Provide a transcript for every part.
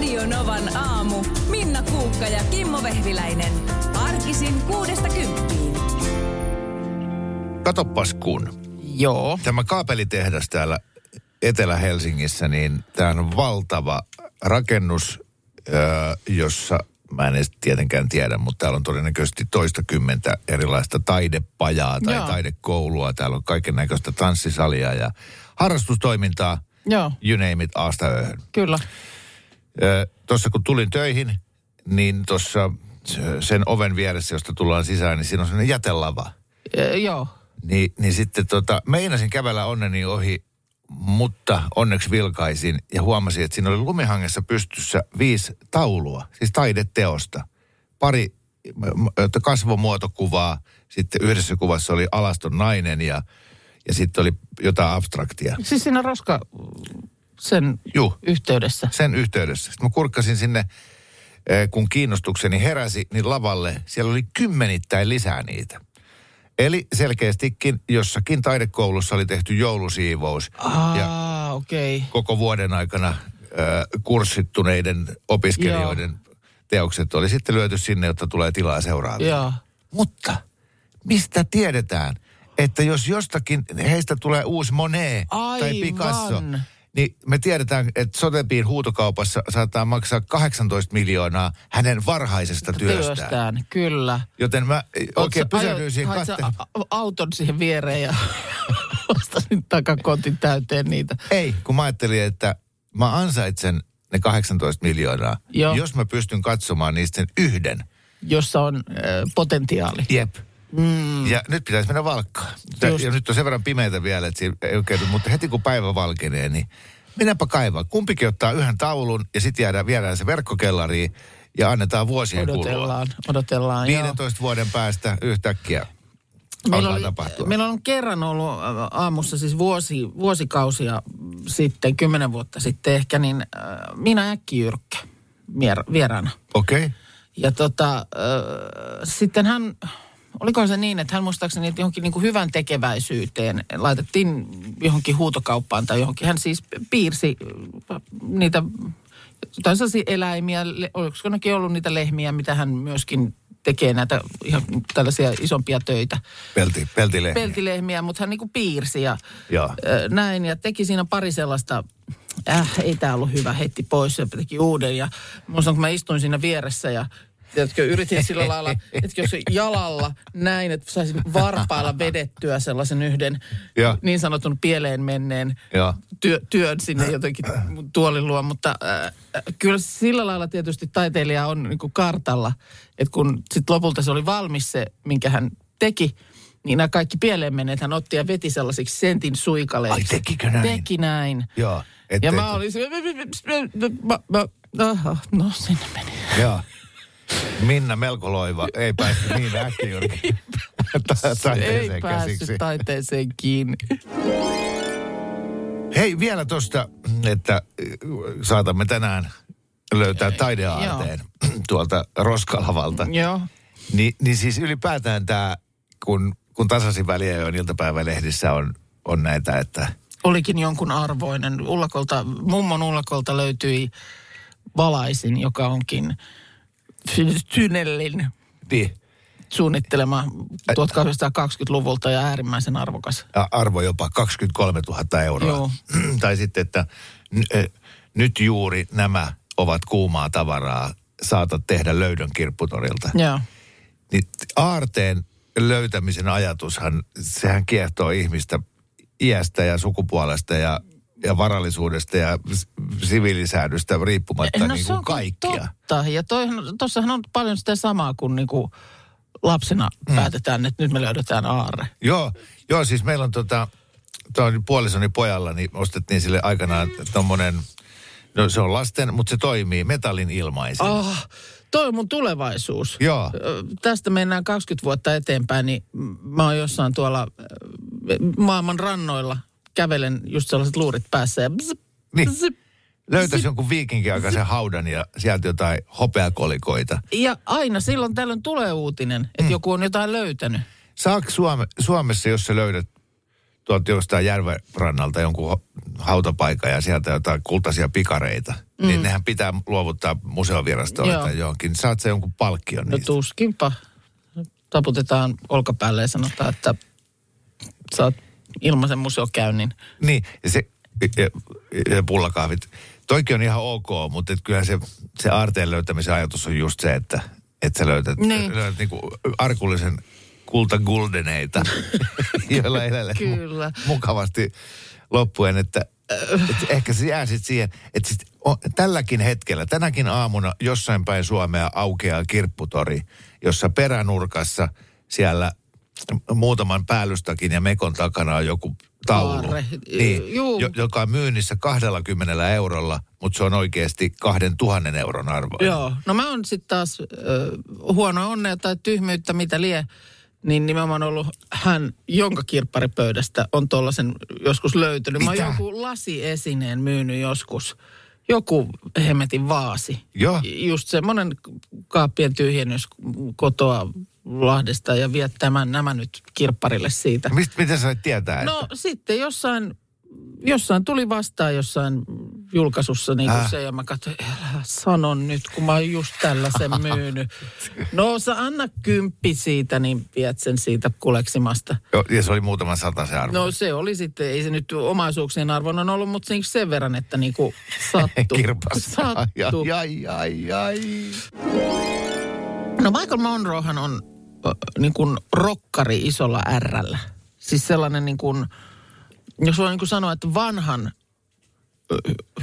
Radio Novan aamu. Minna Kuukka ja Kimmo Vehviläinen. Arkisin kuudesta kymppiin. Katoppas kun. Joo. Tämä kaapelitehdas täällä Etelä-Helsingissä, niin tämä on valtava rakennus, jossa mä en edes tietenkään tiedä, mutta täällä on todennäköisesti toista kymmentä erilaista taidepajaa tai Joo. taidekoulua. Täällä on kaiken näköistä tanssisalia ja harrastustoimintaa. Joo, You name it, aasta ööhön. kyllä. Tuossa kun tulin töihin, niin tuossa sen oven vieressä, josta tullaan sisään, niin siinä on sellainen jätelava. E, joo. Niin, niin sitten tota, meinasin kävellä onneni ohi, mutta onneksi vilkaisin ja huomasin, että siinä oli lumihangessa pystyssä viisi taulua, siis taideteosta. Pari kasvomuotokuvaa, sitten yhdessä kuvassa oli alaston nainen ja, ja sitten oli jotain abstraktia. Siis siinä roska sen Juu. yhteydessä. sen yhteydessä. Sitten mä kurkkasin sinne, eh, kun kiinnostukseni heräsi, niin lavalle siellä oli kymmenittäin lisää niitä. Eli selkeästikin jossakin taidekoulussa oli tehty joulusiivous ja Aa, okei. Okay. koko vuoden aikana äh, kurssittuneiden opiskelijoiden teokset oli sitten lyöty sinne, jotta tulee tilaa seuraaville. Joo. Mutta mistä tiedetään, että jos jostakin heistä tulee uusi Monet tai Aivan. Picasso, niin me tiedetään, että Sotheby'n huutokaupassa saattaa maksaa 18 miljoonaa hänen varhaisesta työstään. Työstään, kyllä. Joten mä oikein pysähdyin siihen auton siihen viereen ja ostasin takakontin täyteen niitä. Ei, kun mä ajattelin, että mä ansaitsen ne 18 miljoonaa, Joo. jos mä pystyn katsomaan niistä sen yhden. jossa on äh, potentiaali. Jep. Mm. Ja nyt pitäisi mennä valkkaan. Ja, Just. ja nyt on sen verran pimeitä vielä, että siinä ei oikein, mutta heti kun päivä valkenee, niin mennäpä kaivaa. Kumpikin ottaa yhden taulun ja sitten jäädään, viedään se verkkokellariin ja annetaan vuosien kulua. Odotellaan, odotellaan. joo. 15 vuoden päästä yhtäkkiä Meillä, alkaa oli, tapahtua. meillä on kerran ollut äh, aamussa siis vuosi, vuosikausia sitten, kymmenen vuotta sitten ehkä, niin äh, Minä Äkkijyrkkä vier- vieraana. Okei. Okay. Ja tota, äh, sitten hän, oliko se niin, että hän muistaakseni että johonkin niin kuin hyvän tekeväisyyteen laitettiin johonkin huutokauppaan tai johonkin. Hän siis piirsi äh, niitä, jotain sellaisia eläimiä, olisiko nekin ollut niitä lehmiä, mitä hän myöskin tekee näitä ihan tällaisia isompia töitä. Pelti, peltilehmiä. Peltilehmiä, mutta hän niinku piirsi ja Joo. ö, näin. Ja teki siinä pari sellaista, äh, ei tämä ollut hyvä, heitti pois ja teki uuden. Ja muistan, kun mä istuin siinä vieressä ja Tiedätkö, yritin sillä lailla, että jos jalalla näin, että saisin varpailla vedettyä sellaisen yhden Joo. niin sanotun pieleen menneen Joo. työ, työn sinne jotenkin tuolin luo. Mutta äh, kyllä sillä lailla tietysti taiteilija on niin kuin kartalla, että kun sitten lopulta se oli valmis se, minkä hän teki, niin nämä kaikki pieleen menneet hän otti ja veti sellaisiksi sentin suikaleiksi. Ai, tekikö näin? Teki näin. Joo. Et, Ja mä olin se, mä, mä, aha, no sinne meni. Joo. Minna melko loiva. Ei päässyt niin äkkiä Ta- Ei taiteeseen päässyt taiteeseen kiinni. Hei, vielä tosta, että äh, saatamme tänään löytää taideaarteen tuolta Roskalavalta. Joo. Ni, niin siis ylipäätään tämä, kun, kun tasaisin väliä jo iltapäivälehdissä on, on näitä, että olikin jonkun arvoinen. Ullakolta, mummon ullakolta löytyi valaisin, joka onkin Tynellin niin, suunnittelema 1820-luvulta ja äärimmäisen arvokas. a- arvo jopa 23 000 euroa. Joo. tai sitten, että n- nyt juuri nämä ovat kuumaa tavaraa, saatat tehdä löydön kirpputorilta. Joo. Niin aarteen löytämisen ajatushan, sehän kiehtoo ihmistä iästä ja sukupuolesta ja, ja varallisuudesta ja siviilisäädöstä riippumatta niin se kuin kaikkia. Totta. Ja tuossahan on paljon sitä samaa kuin niinku lapsena mm. päätetään, että nyt me löydetään aarre. Joo, joo, siis meillä on tota, puolisoni pojalla, niin ostettiin sille aikanaan tommonen, no se on lasten, mutta se toimii metallin ilmaisin. Ah, toi on mun tulevaisuus. Joo. Tästä mennään 20 vuotta eteenpäin, niin mä oon jossain tuolla maailman rannoilla kävelen just sellaiset luurit päässä ja bzz, Niin. bzz. Löytäisi jonkun viikinkiaikaisen haudan ja sieltä jotain hopeakolikoita. Ja aina silloin tällöin tulee uutinen, että Mm. joku on jotain löytänyt. Saako Suome, Suomessa, jos sä löydät tuolta jostain järvenrannalta jonkun hautapaikan ja sieltä jotain kultaisia pikareita, mm. niin nehän pitää luovuttaa museovirastolle Joo. tai johonkin. Saat sä jonkun palkkion No niistä. tuskinpa. Taputetaan olkapäälle ja sanotaan, että saat ilmaisen museokäynnin. Niin, ja se ja, ja pullakahvit. Toikin on ihan ok, mutta et kyllähän se, se aarteen löytämisen ajatus on just se, että, että sä löytät, Niin. löydät niinku arkullisen kultaguldeneita, joilla elälle Kyllä. mukavasti loppuen, että, että ehkä se jää sitten siihen, että sit on, tälläkin hetkellä, tänäkin aamuna jossain päin Suomea aukeaa kirpputori, jossa peränurkassa siellä muutaman päällystakin ja mekon takana on joku taulu. Niin, Juu. jo, joka on myynnissä 20 eurolla, mutta se on oikeasti 2000 euron arvoinen. Joo. No mä oon sitten taas äh, huono onnea tai tyhmyyttä, mitä lie. Niin nimenomaan ollut hän, jonka kirpparipöydästä on tuollaisen joskus löytynyt. Mä oon Mitä? joku lasiesineen myynyt joskus. Joku hemmetin vaasi. Joo. Just semmoinen kaappien tyhjennys kotoa Lahdesta ja viet tämän, nämä nyt kirpparille siitä. Mist, miten sä tietää? No että, sitten jossain, jossain tuli vastaan jossain julkaisussa niin kuin Äh. se ja mä katsoin, älä sano nyt, kun mä oon just tällaisen myynyt. No sä anna kymppi siitä, niin viet sen siitä kuleksimasta. jo, ja se oli muutaman sata se arvo. No se oli sitten, ei se nyt omaisuuksien arvon ollut, mutta niin sen verran, että niin kuin sattu. Kirpas. sattu. Ai, ai, ai, ai. No Michael Monroehan on niin kuin rokkari isolla Rllä. Siis sellainen niin kuin, jos voi niin sanoa, että vanhan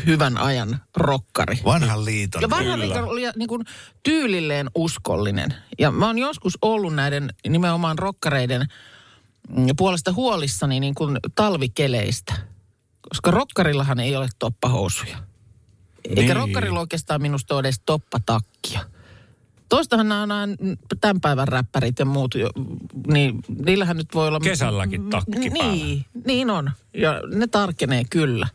hyvän ajan rokkari. Vanhan liiton. Ja vanha liikka oli niin kuin tyylilleen uskollinen. Ja mä oon joskus ollut näiden nimenomaan rokkareiden mm, puolesta huolissani niin kuin talvikeleistä. Koska rokkarillahan ei ole toppahousuja. Eikä Niin. rokkarilla oikeastaan minusta ole edes toppatakkia. Toistahan nämä tämän päivän räppärit ja muut, jo- niin niillähän nyt voi olla... Kesälläkin takki päällä. Niin, niin on. Ja ne tarkenee kyllä.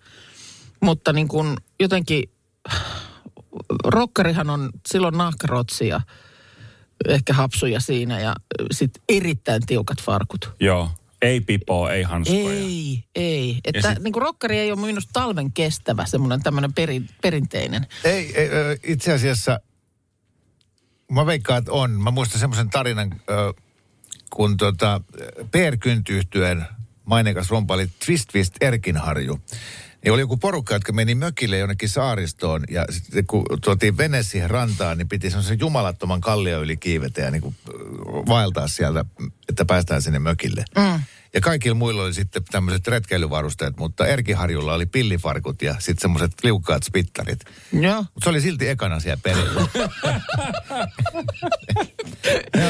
Mutta niin kuin jotenkin, rokkarihan on silloin nahkarotsi ja ehkä hapsuja siinä ja sitten erittäin tiukat farkut. Joo. Ei pipoa, ei hanskoja. Ei, ei. Että sit- niin kuin rokkari ei ole minusta talven kestävä, semmoinen tämmöinen peri, perinteinen. Ei, ei, itse asiassa, mä veikkaan, että on. Mä muistan semmoisen tarinan, kun tota, PR-kyntyyhtyeen maineikas rompa oli Twist Twist Erkinharju. Niin oli joku porukka, jotka meni mökille jonnekin saaristoon ja sitten kun tuotiin vene siihen rantaan, niin piti semmoisen jumalattoman kallio yli kiivetä ja niin kuin vaeltaa sieltä, että päästään sinne mökille. Mm. Ja kaikilla muilla oli sitten tämmöiset retkeilyvarusteet, mutta Erkiharjulla oli pillifarkut ja sitten semmoiset liukkaat spittarit. Joo. Mutta se oli silti ekana siellä perillä.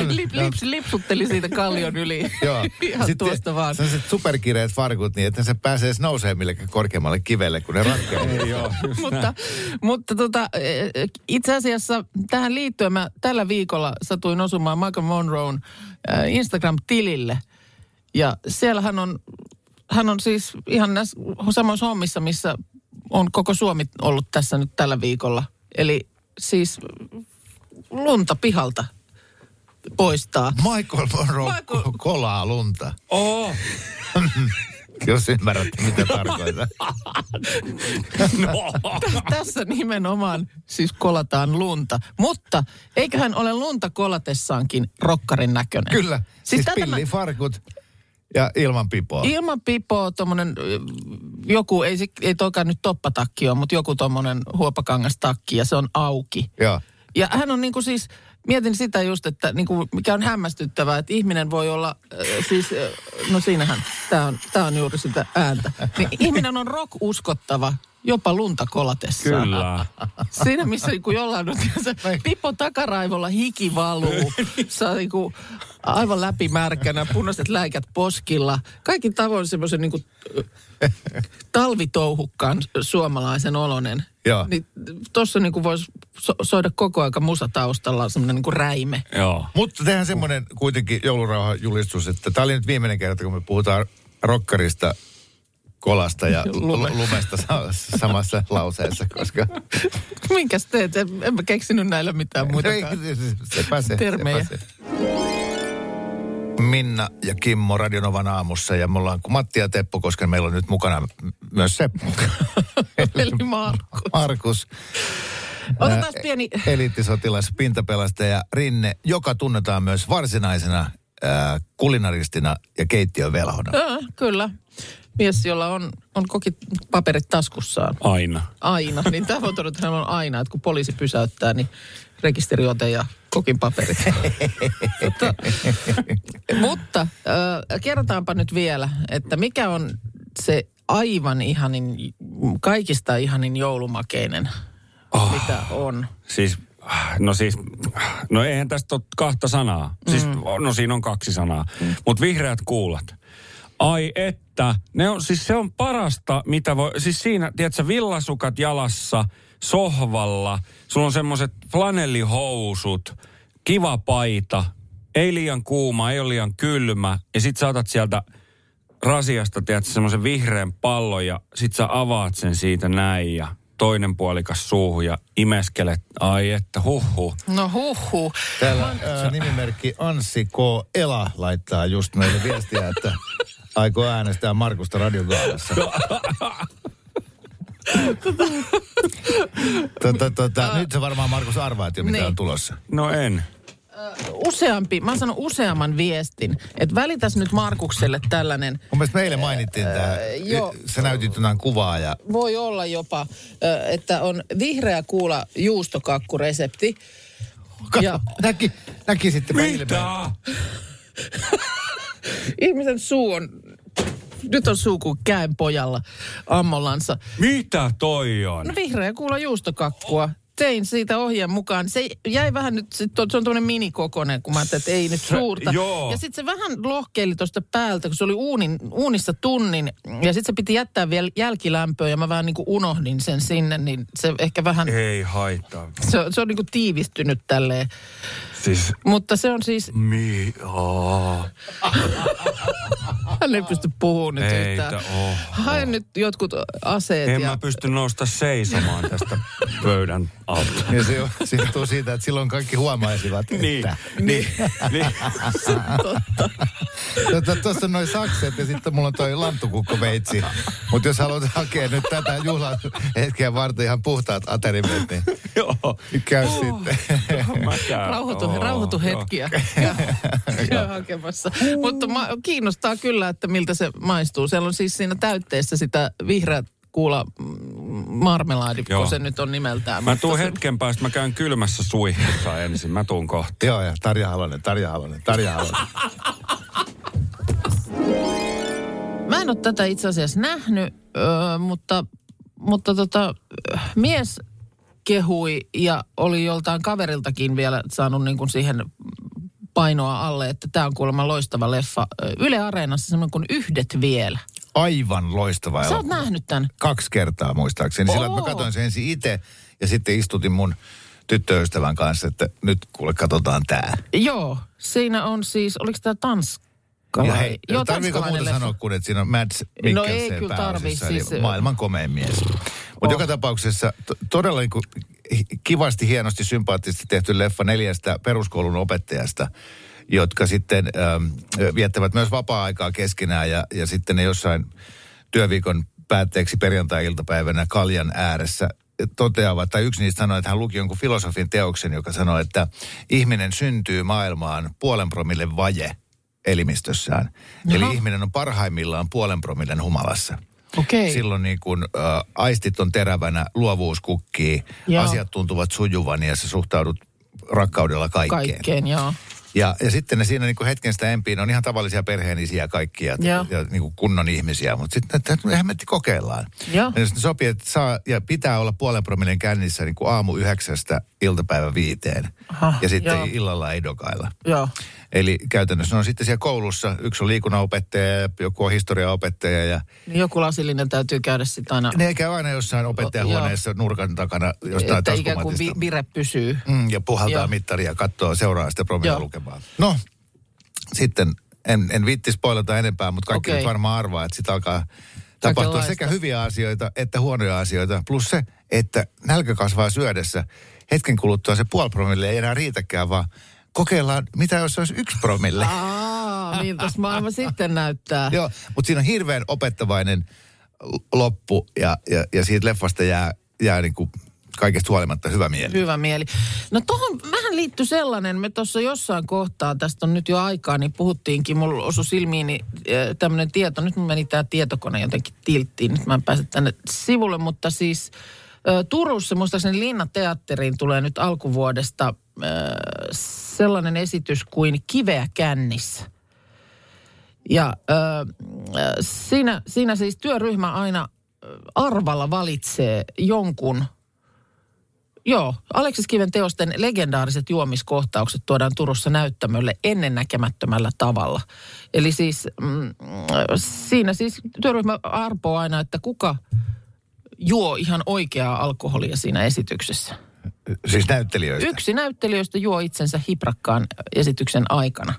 Lip, lips, lipsutteli siitä kallion yli. Joo. Ihan tuosta vaan. Sellaiset superkireet farkut, niin että se pääsee edes nousee millekään korkeammalle kivelle, kun ne ratkeaa. Joo, just mutta mutta tota, eh, itse asiassa tähän liittyen mä tällä viikolla satuin osumaan Michael Monroen äh, Instagram-tilille. Ja siellä hän on, hän on siis ihan näissä samoissa hommissa, missä on koko Suomi ollut tässä nyt tällä viikolla. Eli siis lunta pihalta poistaa. Michael Monroe Michael- kolaa lunta. Oh, Jos ymmärrätte, mitä tarkoitan. no. Tässä nimenomaan siis kolataan lunta. Mutta eiköhän ole lunta kolatessaankin rokkarin näköinen. Kyllä. Siis, siis tätä mä- pillifarkut ja ilman pipoa. Ilman pipoa tommonen, joku, ei, se- ei toikaan nyt toppatakki ole, mutta joku tommonen huopakangastakki ja se on auki. Joo. Ja hän on niinku siis, mietin sitä just, että niinku, mikä on hämmästyttävää, että ihminen voi olla, äh, siis, äh, no siinähän, tämä on, tää on juuri sitä ääntä. Niin ihminen on rock-uskottava jopa lunta kolatessaan. Kyllä. Siinä missä niinku jollain on se pipo takaraivolla hiki valuu. Saa niinku aivan läpimärkänä, punaiset läikät poskilla. Kaikki tavoin semmoisen niinku talvitouhukkaan suomalaisen olonen. Joo. Niin tossa niinku voisi so- soida koko aika musa taustalla semmoinen niinku räime. Joo. Mutta tehdään semmoinen kuitenkin joulurauhan julistus, että tämä oli nyt viimeinen kerta, kun me puhutaan rokkarista, kolasta ja Lume. lu- lumesta sa- samassa lauseessa, koska... Minkäs teet? En, en mä keksinyt näillä mitään muitakaan. Ei, se, se pääsee. Termejä. Se pääsee. Minna ja Kimmo Radionovan aamussa ja me ollaan kuin Matti ja Teppo, koska meillä on nyt mukana myös Seppo. Eli Markus. Markus. Otetaan pieni... Eliittisotilas, pintapelastaja Rinne, joka tunnetaan myös varsinaisena kulinaristina ja keittiövelhona. Äh, kyllä. Mies, jolla on, on kokit paperit taskussaan. Aina. Aina. Niin tämä voi todeta, että on aina, että kun poliisi pysäyttää, niin rekisteriote ja kokin paperit. mutta mutta äh, kerrotaanpa nyt vielä, että mikä on se aivan ihanin, kaikista ihanin joulumakeinen, oh. mitä on. Siis, no siis, no eihän tästä ole kahta sanaa. Siis, mm. no siinä on kaksi sanaa. Mm. Mutta vihreät kuulat. Ai että, ne on, siis se on parasta, mitä voi, siis siinä, tiedätkö, villasukat jalassa, sohvalla, sulla on semmoiset flanellihousut, kiva paita, ei liian kuuma, ei ole liian kylmä, ja sit saatat sieltä rasiasta, tiedätkö, semmoisen vihreän pallon, ja sit sä avaat sen siitä näin, ja toinen puolikas suuhun, ja imeskelet, ai että, huhhuh. No huhhuh. Täällä ää, nimimerkki Anssi K. Ela laittaa just meille viestiä, että aikoo äänestää Markusta radiogaalassa. tota, tota, nyt sä varmaan Markus arvaat jo, mitä Niin. on tulossa. No en. Useampi, mä saanut useamman viestin, että välitäs nyt Markukselle tällainen Mun mielestä meille mainittiin tämä. joo. Sä näytit jotain kuvaa ja voi olla jopa, että on vihreä kuula juustokakkuresepti. Kato, Ja- näki, näki sitten Mitä? Ihmisen suu on, nyt on suu kuin käen pojalla ammollansa. Mitä toi on? No vihreä kuula juustokakkua. Tein siitä ohjeen mukaan. Se jäi vähän nyt, se on tuommoinen minikokonen, kun mä ajattelin, että ei nyt suurta. joo. Ja sitten se vähän lohkeili tuosta päältä, kun se oli uunin, uunissa tunnin. Ja sitten se piti jättää vielä jälkilämpöön ja mä vähän niin kuin unohdin sen sinne, niin se ehkä vähän, Ei haittaa. se, se on niin kuin tiivistynyt tälleen. Siis, Mutta se on siis, mi, oh. Hän ei pysty puhumaan nyt Ei, yhtään. oh, Hae nyt jotkut aseet En ja... mä pysty nousta seisomaan tästä pöydän alta. Ja se, se johtuu siitä, että silloin kaikki huomaisivat, Niin, että... niin, niin. Tuossa Tuossa on noin sakset ja sitten mulla on toi lanttukukkoveitsi. Mutta jos haluat hakea nyt tätä juhlan hetkeä varten ihan puhtaat aterimet, niin Joo. käy sitten. Mä käyn. Rauhoitu, Oo, rauhoitu hetkiä. Ja- Käy hakemassa. Mutta ma- kiinnostaa kyllä, että miltä se maistuu. Siellä on siis siinä täytteessä sitä vihreät kuula marmelaadi, kun se nyt on nimeltään. Mä Mutta tuun se- hetken päästä, mä käyn kylmässä suihkussa ensin. Mä tuun kohta. Joo, ja Tarja Halonen, Tarja Halonen, Tarja Halonen. Mä en ole tätä itse asiassa nähnyt, öö, mutta, mutta tota, mies kehui ja oli joltain kaveriltakin vielä saanut niin kuin siihen painoa alle, että tämä on kuulemma loistava leffa. Yle Areenassa semmoinen kuin Yhdet vielä. Aivan loistava Sä oot nähnyt tämän? Kaksi kertaa muistaakseni. Sillä että mä Oo. katsoin sen ensin itse ja sitten istutin mun tyttöystävän kanssa, että nyt kuule katsotaan tää. Joo, siinä on siis, oliko tämä Tanska? Ja hei, Joo, tarviiko muuta leffa. sanoa kuin, että siinä on Mads No Mikkelsen ei kyllä tarvi, siis- maailman komein mies. Mutta Oh. joka tapauksessa to, todella niin kuin kivasti, hienosti, sympaattisesti tehty leffa neljästä peruskoulun opettajasta, jotka sitten ähm, viettävät myös vapaa-aikaa keskenään ja, ja sitten ne jossain työviikon päätteeksi perjantai-iltapäivänä kaljan ääressä toteavat, tai yksi niistä sanoi, että hän luki jonkun filosofin teoksen, joka sanoi, että ihminen syntyy maailmaan puolen promille vaje elimistössään. Jaha. Eli ihminen on parhaimmillaan puolen promillen humalassa. Okei. Silloin niin kun, ä, aistit on terävänä, luovuus kukkii, Joo. asiat tuntuvat sujuvan ja sä suhtaudut rakkaudella kaikkeen. Kaikkeen, joo. Ja, ja sitten ne siinä niin hetken sitä empiin on ihan tavallisia perheenisiä kaikki ja, ja niin kuin kunnon ihmisiä, mutta sitten että hemmetti kokeillaan. Joo. Ja jos ne sopii, että saa ja pitää olla puolen promillen kännissä niin kuin aamu yhdeksästä iltapäivä viiteen Aha, ja sitten joo. illalla ei dokailla. Joo. Eli käytännössä on sitten siellä koulussa, yksi on liikunnanopettaja ja joku on historiaopettaja ja Niin Joku lasillinen täytyy käydä sitten aina, ne käy aina jossain opettajahuoneessa nurkan takana jostain että ikään kuin vi- vire pysyy. Mm, ja puhaltaa Joo. mittaria ja katsoo, seuraa sitä promilla lukemaa. No, sitten en, en viitti spoilata enempää, mutta kaikki Okei. nyt varmaan arvaa, että sitä alkaa tapahtua sekä hyviä asioita että huonoja asioita. Plus se, että nälkä kasvaa syödessä. Hetken kuluttua se puoli promille ei enää riitäkään, vaan kokeillaan, mitä jos olisi yksi promille. Aa, miltä maailma sitten näyttää. Joo, mutta siinä on hirveän opettavainen loppu ja, ja, ja siitä leffasta jää, jää niin kuin kaikesta huolimatta hyvä mieli. Hyvä mieli. No tohon vähän liittyy sellainen, me tuossa jossain kohtaa, tästä on nyt jo aikaa, niin puhuttiinkin, mulla osui silmiini tämmöinen tieto, nyt meni tämä tietokone jotenkin tilttiin, nyt mä en pääse tänne sivulle, mutta siis Turussa, muistaakseni Linnateatteriin tulee nyt alkuvuodesta sellainen esitys kuin Kiveä kännissä. Ja siinä, siinä siis työryhmä aina arvalla valitsee jonkun Joo, Aleksis Kiven teosten legendaariset juomiskohtaukset tuodaan Turussa näyttämölle ennennäkemättömällä tavalla. Eli siis mm, siinä siis työryhmä arpoo aina, että kuka juo ihan oikeaa alkoholia siinä esityksessä. Siis näyttelijöistä. Yksi näyttelijöistä juo itsensä hiprakkaan esityksen aikana.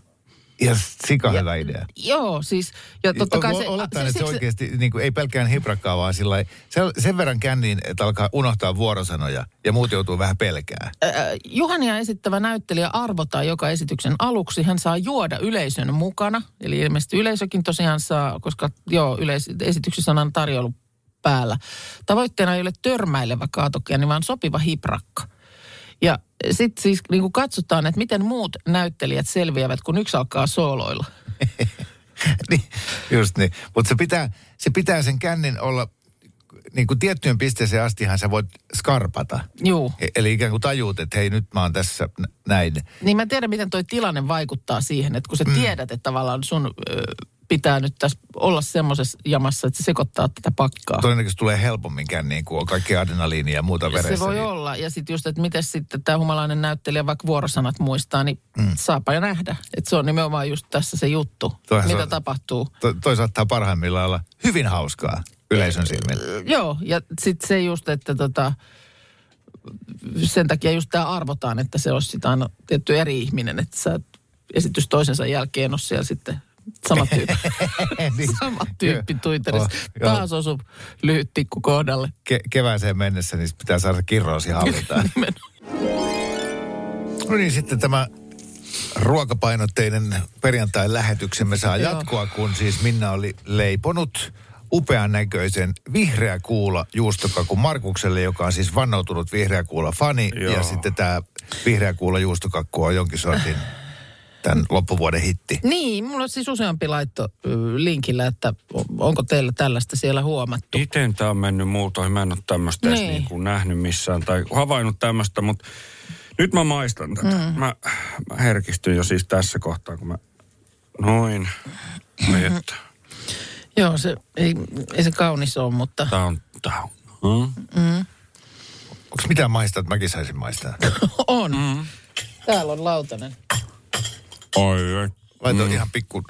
Ja sika hyvä idea. Joo, siis, ja totta kai se... Olettaen, että se oikeasti niin kuin, ei pelkään hiprakkaa, vaan sillä sen, sen verran känniin, että alkaa unohtaa vuorosanoja ja muut joutuu vähän pelkää. Äh, Juhania esittävä näyttelijä arvotaan joka esityksen aluksi. Hän saa juoda yleisön mukana. Eli ilmeisesti yleisökin tosiaan saa, koska joo, yleis- esityksessä on tarjoulu päällä. Tavoitteena ei ole törmäilevä kaatokeani, vaan sopiva hiprakka. Ja sitten siis niin kuin katsotaan, että miten muut näyttelijät selviävät, kun yksi alkaa sooloilla. niin, just niin. Mutta se pitää, se pitää sen kännin olla, niin kuin tiettyyn pisteeseen astihan sä voit skarpata. Juu. E- Eli ikään kuin tajuut, että hei nyt mä oon tässä näin. Niin mä tiedän, miten toi tilanne vaikuttaa siihen, että kun sä mm. tiedät, että tavallaan sun ö, pitää nyt tässä olla semmoisessa jamassa, että se sekoittaa tätä pakkaa. Todennäköisesti tulee helpommin känniin, kun on kaikki adrenaliinia ja muuta veressä. Se voi niin- olla. Ja sitten just, että miten sitten tämä humalainen näyttelijä vaikka vuorosanat muistaa, niin mm. saapa jo nähdä. Että se on nimenomaan just tässä se juttu, Toihan se mitä on- tapahtuu. To, toi saattaa parhaimmillaan olla hyvin hauskaa yleisön silmillä. Joo, ja sitten se just, että tota, sen takia just tämä arvotaan, että se olisi sitä aina tietty eri ihminen, että sä esitys toisensa jälkeen ole siellä sitten sama tyyppi. Niin. sama tyyppi Twitterissä. Oh, joo. Taas osu lyhyt tikku kohdalle. Ke- kevääseen mennessä niin pitää saada kirroosi hallintaan. no niin, sitten tämä ruokapainotteinen perjantai-lähetyksemme saa Joo. jatkoa, kun siis Minna oli leiponut upean näköisen vihreä kuula juustokakun Markukselle, joka on siis vannoutunut vihreä kuula fani. Joo. Ja sitten tämä vihreä kuula juustokakku on jonkin sortin tämän loppuvuoden hitti. Niin, mulla on siis useampi laitto linkillä, että onko teillä tällaista siellä huomattu. Miten tämä on mennyt multa ohi? Mä en ole tämmöistä edes Niin. niin kuin nähnyt missään tai havainnut tämmöistä, mutta nyt mä maistan tätä. Mm. Mä, mä herkistyn jo siis tässä kohtaa, kun mä noin. Että. Joo, se ei, ei se kaunis ole, mutta Tää on, tää on. Hmm? Onko mitään maistaa, että mäkin saisin maistaa? on. Mm. Täällä on lautanen. Ai että. Laitoin ihan pikku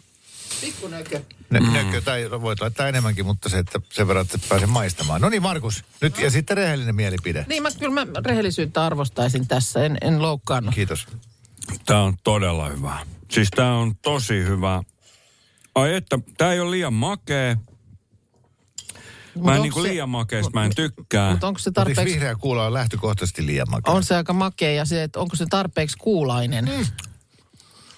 Pikkunökö. nö, mm. nökö, tai voit laittaa enemmänkin, mutta se, että sen verran, että pääsen maistamaan. No niin, Markus, nyt ja sitten rehellinen mielipide. Niin, mä kyllä mä rehellisyyttä arvostaisin tässä, en, en loukkaannut. Kiitos. Tää on todella hyvä. Siis tää on tosi hyvä. Ai että, tää ei ole liian makee. Mut Mä en niinku se- liian makeesta, mä en tykkää. Mutta onko se tarpeeksi, vihreä kuula on lähtökohtaisesti liian makea? on se aika makea ja se, että onko se tarpeeksi kuulainen? Mm.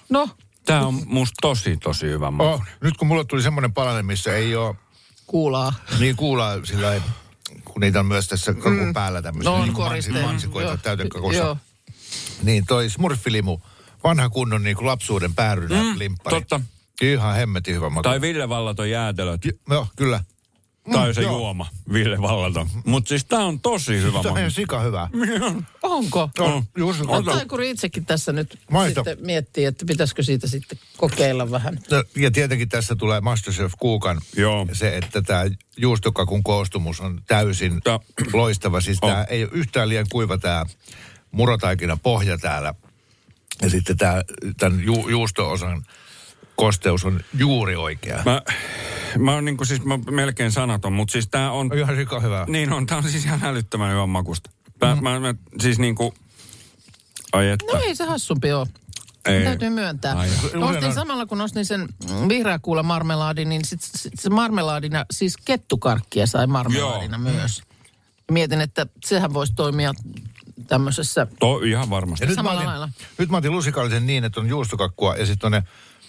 No, Tää on musta tosi, tosi hyvä maku. Oh, nyt kun mulle tuli semmoinen palanen, missä ei ole kuulaa. niin kuulaa sillä lailla, kun niitä on myös tässä kakun päällä tämmöisiä No on niin koristeena. mansikoita Joo. täytekakussa. Joo. Niin toi smurfilimu, vanha kunnon niin kuin lapsuuden päärynä mm, limppari. totta. Ihan hemmetin hyvä maku. Tai Ville Vallaton jäätelöt. Joo, kyllä. Tai se joo. juoma, Ville Vallaton. Mutta siis tää on tosi hyvä Tämä on sika hyvä. Onko? On. No, Taikuri itsekin tässä nyt Maito. sitten miettii, että pitäisikö siitä sitten kokeilla vähän. No, Ja tietenkin tässä tulee Masterchef Kuukan Joo. se, että tämä juustokakun koostumus on täysin Tää- loistava. Siis On. tämä ei ole yhtään liian kuiva tämä murotaikina pohja täällä. Ja sitten tämä, tämän ju, juusto-osan kosteus on juuri oikea. Mä, mä oon niinku siis mä melkein sanaton, mutta siis tää on... Ihan sika hyvä. Niin on, tää on siis ihan älyttömän hyvän makusta. Mä, mm. mä, mä, siis niinku... Ai että. No ei se hassumpi ole. Ei. Täytyy myöntää. Ai. Ostin samalla, kun ostin sen vihreä kuula marmelaadin, niin sit, sit se marmelaadina, siis kettukarkkia sai marmelaadina Joo. myös. Mietin, että sehän voisi toimia tämmöisessä To, ihan varmasti. Ja nyt, mä Samalla otin, lailla. nyt mä otin lusikallisen niin, että on juustokakkua ja sitten on ne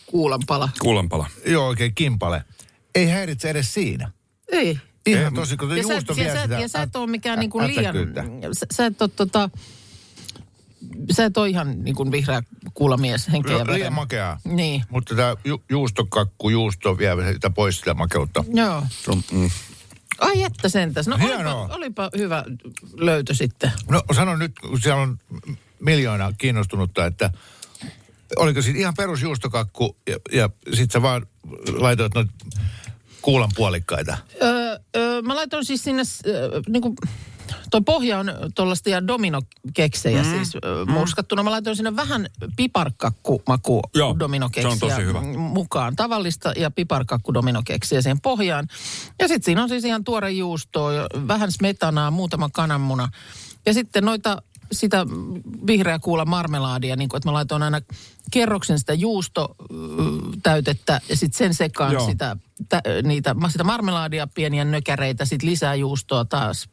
kuulanpala. Kuulanpala. Joo, oikein kimpale. Ei häiritse edes siinä. Ei. Ihan tosi, kun Ja sä, juusto ja, vie sä, sitä ja sä et ole mikään niin kuin liian... Sä, sä et ole tota... Sä et ole ihan niin kuin vihreä kuulamies henkeä ja No, liian makeaa. Niin. Mutta tämä ju- juustokakku, juusto vie sitä pois sitä makeutta. Joo. Mm. Ai että sentäs. No Hienoa. olipa, olipa hyvä löytö sitten. No sano nyt, kun siellä on miljoona kiinnostunutta, että oliko siinä ihan perusjuustokakku ja, ja sit sä vaan laitoit noita kuulan puolikkaita. Öö, öö, mä laitoin siis sinne, öö, niin kuin, toi pohja on tuollaisia dominokeksejä mm. siis öö, murskattuna. Mä laitoin sinne vähän piparkakkumaku Joo, dominokeksiä se on tosi hyvä. mukaan. Tavallista ja piparkakku dominokeksiä siihen pohjaan. Ja sitten siinä on siis ihan tuore juustoa, ja vähän smetanaa, muutama kananmuna. Ja sitten noita sitä vihreä kuula marmelaadia, niin kuin, että mä laitoin aina kerroksen sitä juustotäytettä ja sitten sen sekaan Joo. sitä, tä, niitä, sitä marmelaadia, pieniä nökäreitä, sitten lisää juustoa taas,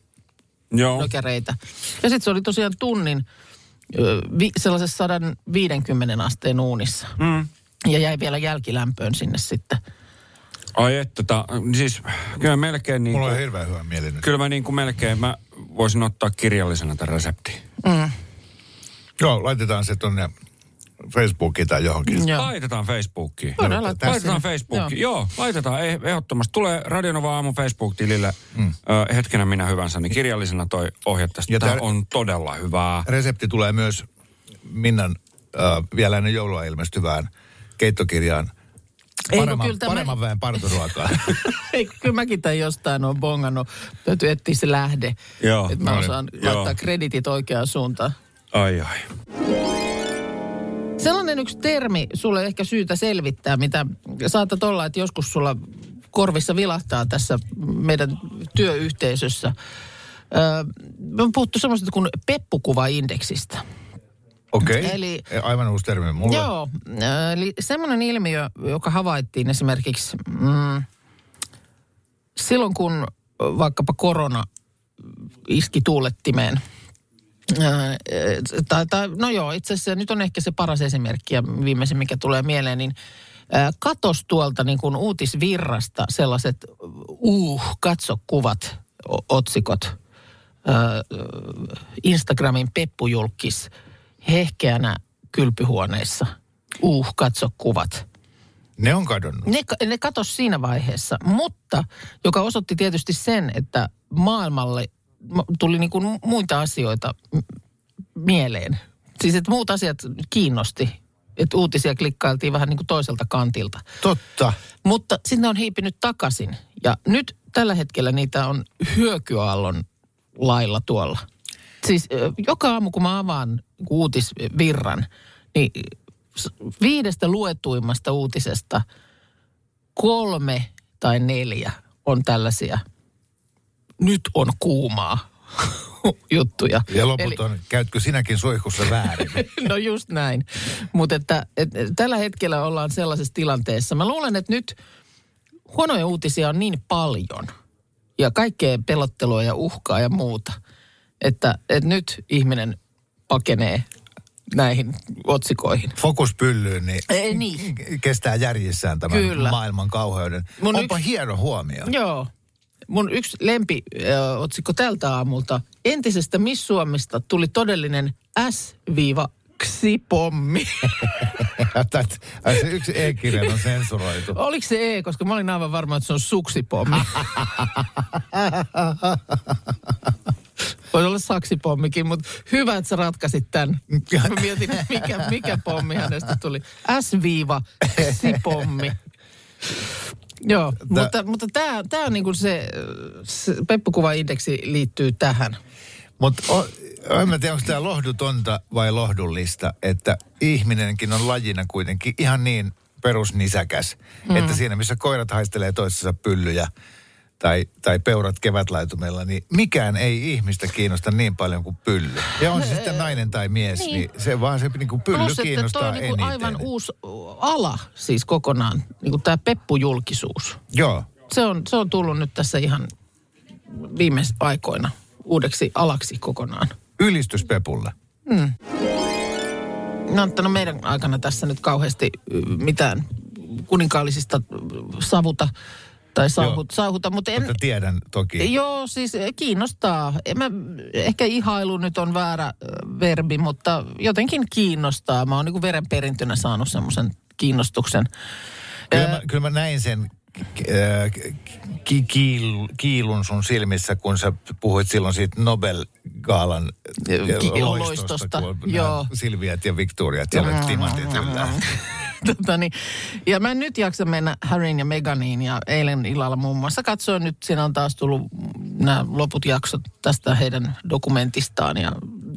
Joo. nökäreitä. Ja sitten se oli tosiaan tunnin vi, sellaisessa 150 asteen uunissa. Mm. Ja jäi vielä jälkilämpöön sinne sitten. Ai että, ta, siis kyllä melkein niin Mulla on kuin, hirveän hyvä mieli nyt. kyllä mä niin kuin melkein, mä voisin ottaa kirjallisena tämän reseptin. Mm. Joo, laitetaan se tonne Facebookiin tai johonkin. Joo. Laitetaan Facebookiin. Voidaan laittaa Laitetaan sinne. Facebookiin. Joo. Joo, laitetaan eh- ehdottomasti. Tulee Radionova aamu Facebook-tilille mm. ö, hetkenä minä hyvänsä, niin kirjallisena toi ohje tästä. Ja Tämä tää- on todella hyvää. Resepti tulee myös Minnan äh, vielä ennen joulua ilmestyvään keittokirjaan. Paremman, kyllä tämä- paremman väen partoruokaa. Ei, kyllä mäkin tämän jostain on bongannut. Täytyy etsiä se lähde. Joo. Että mä No niin. osaan Joo. laittaa kreditit oikeaan suuntaan. Ai ai. Sellainen yksi termi sulle ehkä syytä selvittää, mitä saatat olla, että joskus sulla korvissa vilahtaa tässä meidän työyhteisössä. Öö, me on puhuttu semmoista kuin peppukuvaindeksistä. Okei, Eli- aivan uusi termi mulle. Joo, ö, eli semmoinen ilmiö, joka havaittiin esimerkiksi mm, silloin, kun vaikkapa korona iski tuulettimeen. Ö, Tai, tai, no joo, itse asiassa nyt on ehkä se paras esimerkki ja viimeisin, mikä tulee mieleen, niin ö, katos tuolta niin kuin uutisvirrasta sellaiset uh, katso kuvat, otsikot. Instagramin peppujulkis hehkeänä kylpyhuoneissa. Uh, katso kuvat. Ne on kadonnut. Ne, ne katos siinä vaiheessa, mutta joka osoitti tietysti sen, että maailmalle ma- tuli niin kuin muita asioita mieleen. Siis että muut asiat kiinnosti. Että uutisia klikkailtiin vähän niin kuin toiselta kantilta. Totta. Mutta sitten ne on hiipinyt takaisin. Ja nyt tällä hetkellä niitä on hyökyaallon lailla tuolla. Siis joka aamu, kun mä avaan uutisvirran, niin viidestä luetuimmasta uutisesta kolme tai neljä on tällaisia nyt on kuumaa juttuja. Ja loput on, käytkö sinäkin suihkussa väärin? No just näin. Mutta että, et, tällä hetkellä ollaan sellaisessa tilanteessa. Mä luulen, että nyt huonoja uutisia on niin paljon ja kaikkea pelottelua ja uhkaa ja muuta, että, että nyt ihminen pakenee näihin otsikoihin. Fokus pyllyyn, niin, Ei niin. kestää järjissään tämän Kyllä. maailman kauheuden. Mun Onpa yksi- hieno huomio. Joo. Mun yksi lempiotsikko tältä aamulta. Entisestä Miss Suomesta tuli todellinen S-ksipommi. Yksi e-kirja on sensuroitu. Oliko se E, koska mä olin aivan varma, että se on suksipommi. Voisi olla saksipommikin, mutta hyvä, että sä ratkaisit tämän. Mä mietin, mikä, mikä pommi hänestä tuli. S-sipommi. Joo, mutta, mutta tämä tää on niinku se, se peppukuvaindeksi liittyy tähän. Mutta en mä tiedä, onko tämä lohdutonta vai lohdullista, että ihminenkin on lajina kuitenkin ihan niin perusnisäkäs, mm. että siinä missä koirat haistelee toisessa pyllyjä tai, tai peurat kevätlaitumella, niin mikään ei ihmistä kiinnosta niin paljon kuin pylly. Ja on se sitten nainen tai mies, niin, Niin. niin se vaan se niin kuin pylly Plus, että toi kiinnostaa on niinku eniten. aivan uusi ala siis kokonaan, niinku tämä peppujulkisuus. Joo. Se on, se on tullut nyt tässä ihan viime aikoina uudeksi alaksi kokonaan. Ylistys Pepulle. No, mutta no meidän aikana tässä nyt kauheasti y, mitään kuninkaallisista savuta tai sauhut, sauhuta, mutta en... Mutta tiedän toki. Joo, siis kiinnostaa. En mä, ehkä ihailu nyt on väärä ö, verbi, mutta jotenkin kiinnostaa. Mä oon niin verenperintönä saanut semmoisen kiinnostuksen. Kyllä mä, kyllä mä näin sen ki, kiil, kiilun sun silmissä, kun sä puhuit silloin siitä Nobel-gaalan Ki- loistosta, loistosta, joo. nämä Silviat ja Victoriat siellä timantit yllä. tota niin, ja mä en nyt jaksa mennä Harryn ja Meganiin ja eilen illalla muun muassa katsoin nyt, siinä on taas tullut nämä loput jaksot tästä heidän dokumentistaan ja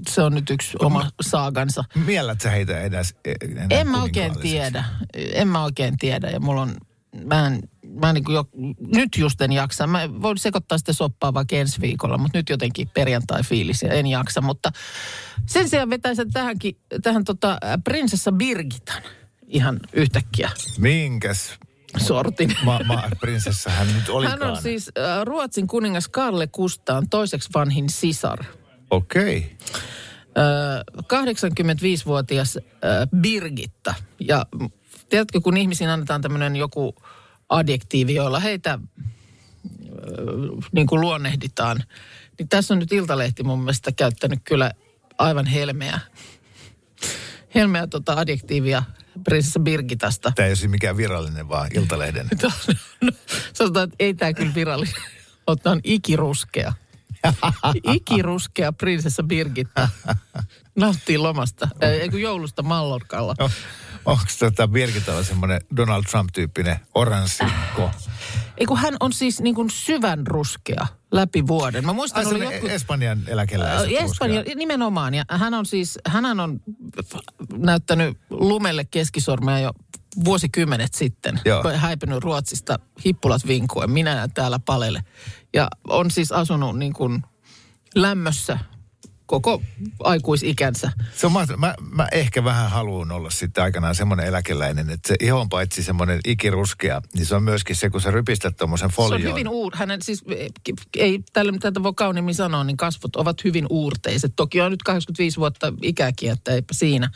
se on nyt yksi oma saagansa. Miellät sä heitä edes enää En mä oikein tiedä. En mä oikein tiedä ja mulla on, mä en, mä niin jo, nyt just en jaksa. Mä voin sekoittaa sitten soppaa vaikka ensi viikolla, mutta nyt jotenkin perjantai-fiilis ja en jaksa. Mutta sen sijaan vetäisin tähänkin, tähän tota, prinsessa Birgitan ihan yhtäkkiä Minkäs sortin. ma- ma- prinsessa hän nyt olikaan? Hän on siis äh, Ruotsin kuningas Karle Kustaan toiseksi vanhin sisar. Okei. Ö, 85-vuotias ö, Birgitta. Ja tiedätkö, kun ihmisiin annetaan tämmöinen joku adjektiivi, jolla heitä ö, niin kuin luonnehditaan, niin tässä on nyt Iltalehti mun mielestä käyttänyt kyllä aivan helmeä, helmeä tota adjektiivia prinsessa Birgitasta. Tämä ei ole siis mikään virallinen, vaan Iltalehden. No, sanotaan, että ei tämä kyllä virallinen. Tämä on ikiruskea. Ikiruskea prinsessa Birgitta. Nauttii lomasta. Kun joulusta Mallorkalla. Onko tota Birgitalla semmoinen Donald Trump-tyyppinen oranssikko? Ei kun hän on siis niin kuin syvän ruskea läpi vuoden. Mä muistan, Ai oli joku... Espanjan eläkeläiset. Espanja, nimenomaan. Ja hän on siis, hän on näyttänyt lumelle keskisormea jo vuosikymmenet sitten. Joo. Kun häipynyt Ruotsista hippulat vinkuen. Minä täällä palelle. Ja on siis asunut niin kuin lämmössä koko aikuisikänsä. Se on mahtavaa. mä, mä ehkä vähän haluan olla sitten aikanaan semmoinen eläkeläinen, että se ihon paitsi semmoinen ikiruskea, niin se on myöskin se, kun sä rypistät tuommoisen Se folioon. on hyvin uur, hänen siis, ei tällä tätä voi kauniimmin sanoa, niin kasvot ovat hyvin uurteiset. Toki on nyt 85 vuotta ikäkin, että eipä siinä.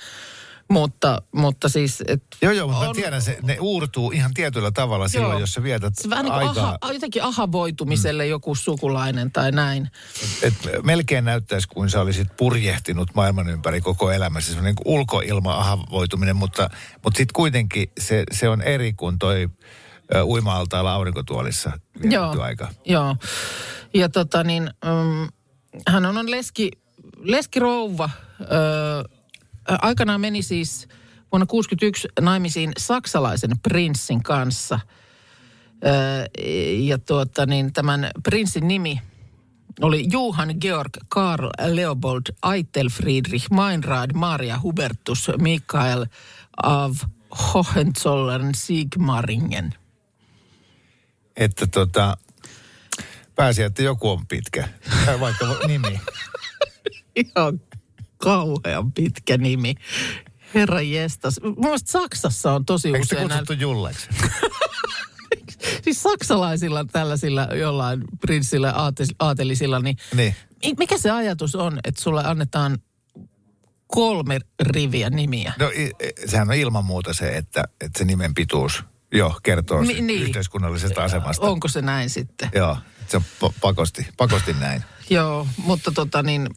Mutta, mutta siis, et Joo, joo, mutta on- mä tiedän, se, ne uurtuu ihan tietyllä tavalla silloin, Joo. jos sä vietät se vähän niin aikaa. aha, jotenkin ahavoitumiselle joku sukulainen tai näin. Et melkein näyttäisi kuin sä olisit purjehtinut maailman ympäri koko elämässä. Se on niin kuin ulkoilma-ahavoituminen, mutta, mutta sitten kuitenkin se, se on eri kuin toi ö, uima-altailla aurinkotuolissa vietetty aika. Joo. Ja tota niin, um, hän on, on leski, leskirouva. Ö, aikanaan meni siis vuonna 61 naimisiin saksalaisen prinssin kanssa. Ja tuota niin, tämän prinssin nimi oli Johann Georg Karl Leopold Eitelfriedrich Meinrad Maria Hubertus Michael av Hohenzollern Sigmaringen. Että tota, pääsi, että joku on pitkä. Tai vaikka nimi. Ihan kauhean pitkä nimi. Herra jestas. Mun Saksassa on tosi Eikö se usein näin, kutsuttu Julleksi? siis saksalaisilla tällaisilla jollain prinssillä, aate- aatelisilla, niin, Niin. mi- mikä se ajatus on, että sulle annetaan kolme riviä nimiä? No sehän on ilman muuta se, että, että se nimen pituus jo kertoo niin, niin. yhteiskunnallisesta asemasta. Onko se näin sitten? Joo, se on pa- pakosti, pakosti näin. Joo, mutta tota niin,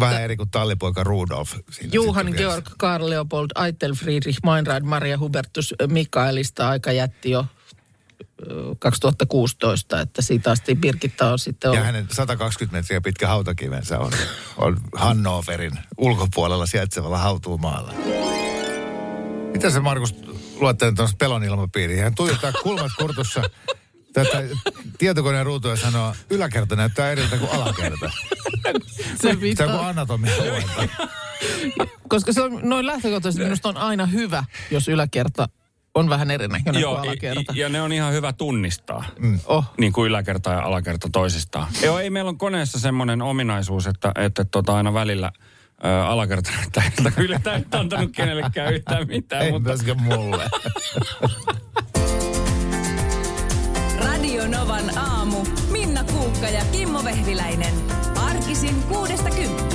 Vähän eri kuin tallipoika Rudolf. Vielä. Georg Karl Leopold Eitelfriedrich Meinrad Maria Hubertus Mikaelista aika jätti jo ö, 2016, että siitä asti Birgitta on sitten Ja ollut. hänen 120 metriä pitkä hautakivensä on, on Hannoverin ulkopuolella sijaitsevalla hautuumaalla. Mitä se Markus luottelee tuosta pelon ilmapiiriin? Hän tuijottaa kulmat kurtussa tätä tietokoneen ruutua ja sanoo, yläkerta näyttää eriltä kuin alakerta. Se Se on pitää, anatomia koska se on noin lähtökohtaisesti minusta on aina hyvä, jos yläkerta on vähän erinäköinen kuin alakerta. ja ne on ihan hyvä tunnistaa. Oh. Niin kuin yläkerta ja alakerta toisistaan. Joo, ei meillä on koneessa semmoinen ominaisuus, että, että tota aina välillä ä, alakerta näyttää eriltä. Kyllä tämä ei antanut kenellekään yhtään mitään, Ei mutta mulle. Radio Novan aamu. Minna Kuukka ja Kimmo Vehviläinen. Arkisin kuudesta kymppiin.